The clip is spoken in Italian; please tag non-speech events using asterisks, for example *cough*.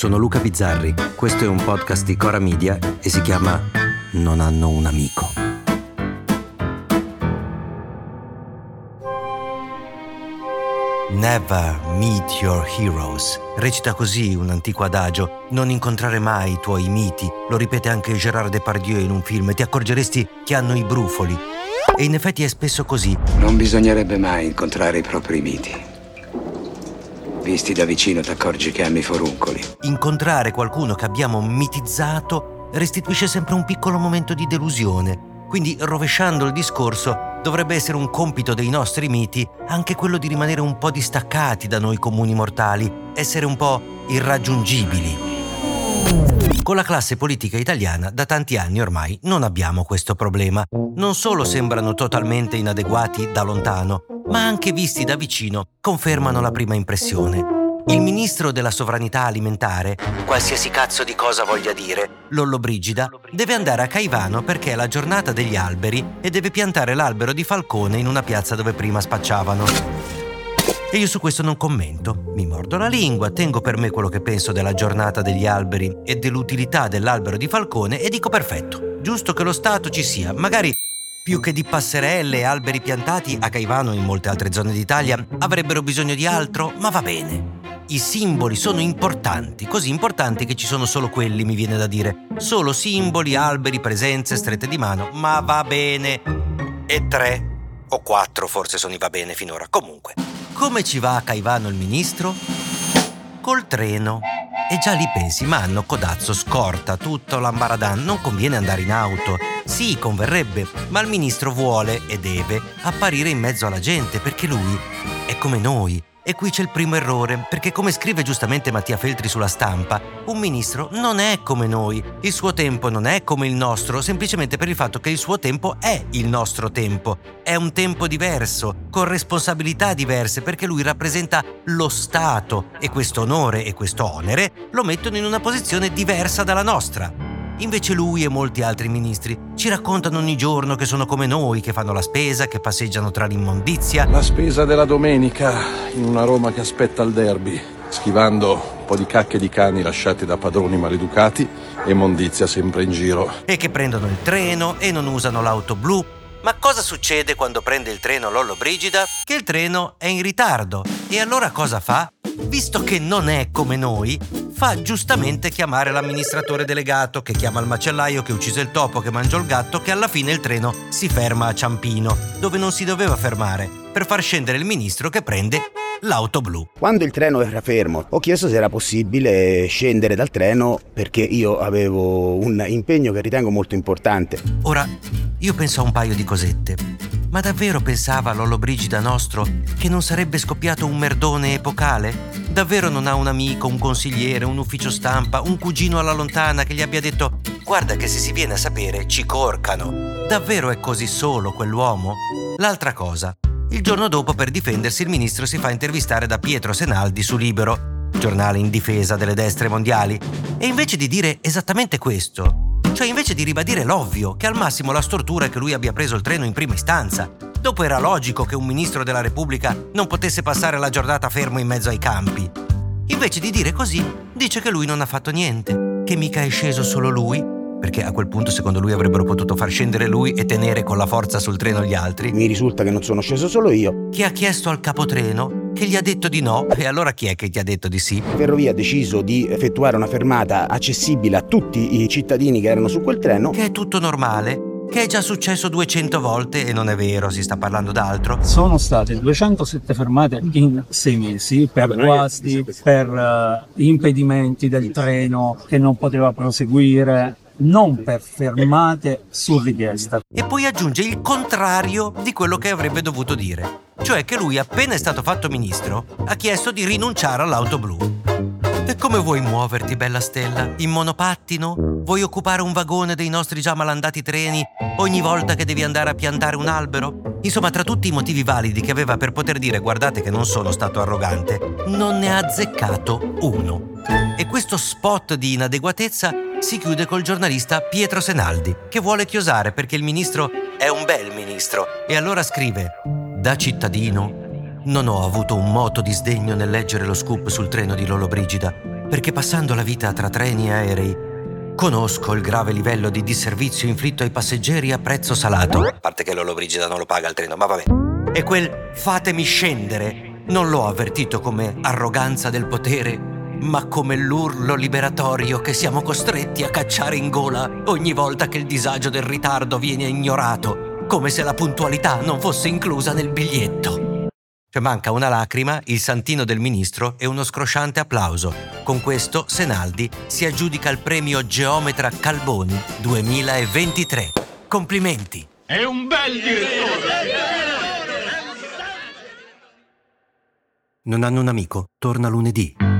sono Luca Bizzarri, questo è un podcast di Cora Media e si chiama Non hanno un amico. Never meet your heroes. Recita così un antico adagio. Non incontrare mai i tuoi miti. Lo ripete anche Gérard Depardieu in un film. Ti accorgeresti che hanno i brufoli. E in effetti è spesso così. Non bisognerebbe mai incontrare i propri miti. Visti da vicino ti accorgi che hanno i foruncoli. Incontrare qualcuno che abbiamo mitizzato restituisce sempre un piccolo momento di delusione. Quindi, rovesciando il discorso, dovrebbe essere un compito dei nostri miti anche quello di rimanere un po' distaccati da noi comuni mortali, essere un po' irraggiungibili. Con la classe politica italiana da tanti anni ormai non abbiamo questo problema. Non solo sembrano totalmente inadeguati da lontano, ma anche visti da vicino confermano la prima impressione. Il ministro della sovranità alimentare, qualsiasi cazzo di cosa voglia dire, Lollo Brigida, deve andare a Caivano perché è la giornata degli alberi e deve piantare l'albero di Falcone in una piazza dove prima spacciavano. E io su questo non commento, mi mordo la lingua, tengo per me quello che penso della giornata degli alberi e dell'utilità dell'albero di Falcone e dico perfetto, giusto che lo Stato ci sia, magari più che di passerelle e alberi piantati a Caivano e in molte altre zone d'Italia avrebbero bisogno di altro, ma va bene. I simboli sono importanti, così importanti che ci sono solo quelli, mi viene da dire. Solo simboli, alberi, presenze, strette di mano, ma va bene. E tre o quattro forse sono i va bene finora. Comunque, come ci va a Caivano il ministro? Col treno. E già lì pensi, ma hanno codazzo, scorta, tutto l'ambaradan, non conviene andare in auto. Sì, converrebbe, ma il ministro vuole e deve apparire in mezzo alla gente perché lui è come noi. E qui c'è il primo errore, perché come scrive giustamente Mattia Feltri sulla stampa, un ministro non è come noi, il suo tempo non è come il nostro, semplicemente per il fatto che il suo tempo è il nostro tempo. È un tempo diverso, con responsabilità diverse, perché lui rappresenta lo Stato e questo onore e questo onere lo mettono in una posizione diversa dalla nostra. Invece lui e molti altri ministri ci raccontano ogni giorno che sono come noi, che fanno la spesa, che passeggiano tra l'immondizia. La spesa della domenica in una Roma che aspetta il derby, schivando un po' di cacche di cani lasciate da padroni maleducati e mondizia sempre in giro. E che prendono il treno e non usano l'auto blu. Ma cosa succede quando prende il treno Lollo Brigida? Che il treno è in ritardo. E allora cosa fa? Visto che non è come noi, fa giustamente chiamare l'amministratore delegato che chiama il macellaio che uccise il topo che mangiò il gatto che alla fine il treno si ferma a Ciampino, dove non si doveva fermare, per far scendere il ministro che prende l'auto blu. Quando il treno era fermo, ho chiesto se era possibile scendere dal treno perché io avevo un impegno che ritengo molto importante. Ora, io penso a un paio di cosette. Ma davvero pensava Lollo Brigida nostro che non sarebbe scoppiato un merdone epocale? Davvero non ha un amico, un consigliere, un ufficio stampa, un cugino alla lontana che gli abbia detto guarda che se si viene a sapere ci corcano? Davvero è così solo quell'uomo? L'altra cosa, il giorno dopo per difendersi il ministro si fa intervistare da Pietro Senaldi su Libero, giornale in difesa delle destre mondiali, e invece di dire esattamente questo, cioè invece di ribadire l'ovvio, che al massimo la stortura è che lui abbia preso il treno in prima istanza. Dopo era logico che un ministro della Repubblica non potesse passare la giornata fermo in mezzo ai campi. Invece di dire così, dice che lui non ha fatto niente, che mica è sceso solo lui, perché a quel punto secondo lui avrebbero potuto far scendere lui e tenere con la forza sul treno gli altri. Mi risulta che non sono sceso solo io. Che ha chiesto al capotreno, che gli ha detto di no, e allora chi è che ti ha detto di sì? Ferrovia ha deciso di effettuare una fermata accessibile a tutti i cittadini che erano su quel treno. Che è tutto normale, che è già successo 200 volte e non è vero, si sta parlando d'altro. Sono state 207 fermate in sei mesi per guasti, per uh, impedimenti del treno che non poteva proseguire, non per fermate su richiesta. *laughs* E poi aggiunge il contrario di quello che avrebbe dovuto dire, cioè che lui appena è stato fatto ministro ha chiesto di rinunciare all'auto blu. E come vuoi muoverti, bella stella? In monopattino? Vuoi occupare un vagone dei nostri già malandati treni ogni volta che devi andare a piantare un albero? Insomma, tra tutti i motivi validi che aveva per poter dire guardate che non sono stato arrogante, non ne ha azzeccato uno. E questo spot di inadeguatezza si chiude col giornalista Pietro Senaldi, che vuole chiosare perché il ministro è un bel ministro. E allora scrive: Da cittadino non ho avuto un moto di sdegno nel leggere lo scoop sul treno di Lollobrigida. perché passando la vita tra treni e aerei conosco il grave livello di disservizio inflitto ai passeggeri a prezzo salato. A parte che Lollobrigida non lo paga il treno, ma vabbè. E quel fatemi scendere non l'ho avvertito come arroganza del potere, ma come l'urlo liberatorio che siamo costretti a cacciare in gola ogni volta che il disagio del ritardo viene ignorato, come se la puntualità non fosse inclusa nel biglietto. Cioè manca una lacrima, il santino del ministro e uno scrosciante applauso. Con questo Senaldi si aggiudica il premio Geometra Calboni 2023. Complimenti! È un bel direttore! Non hanno un amico? Torna lunedì.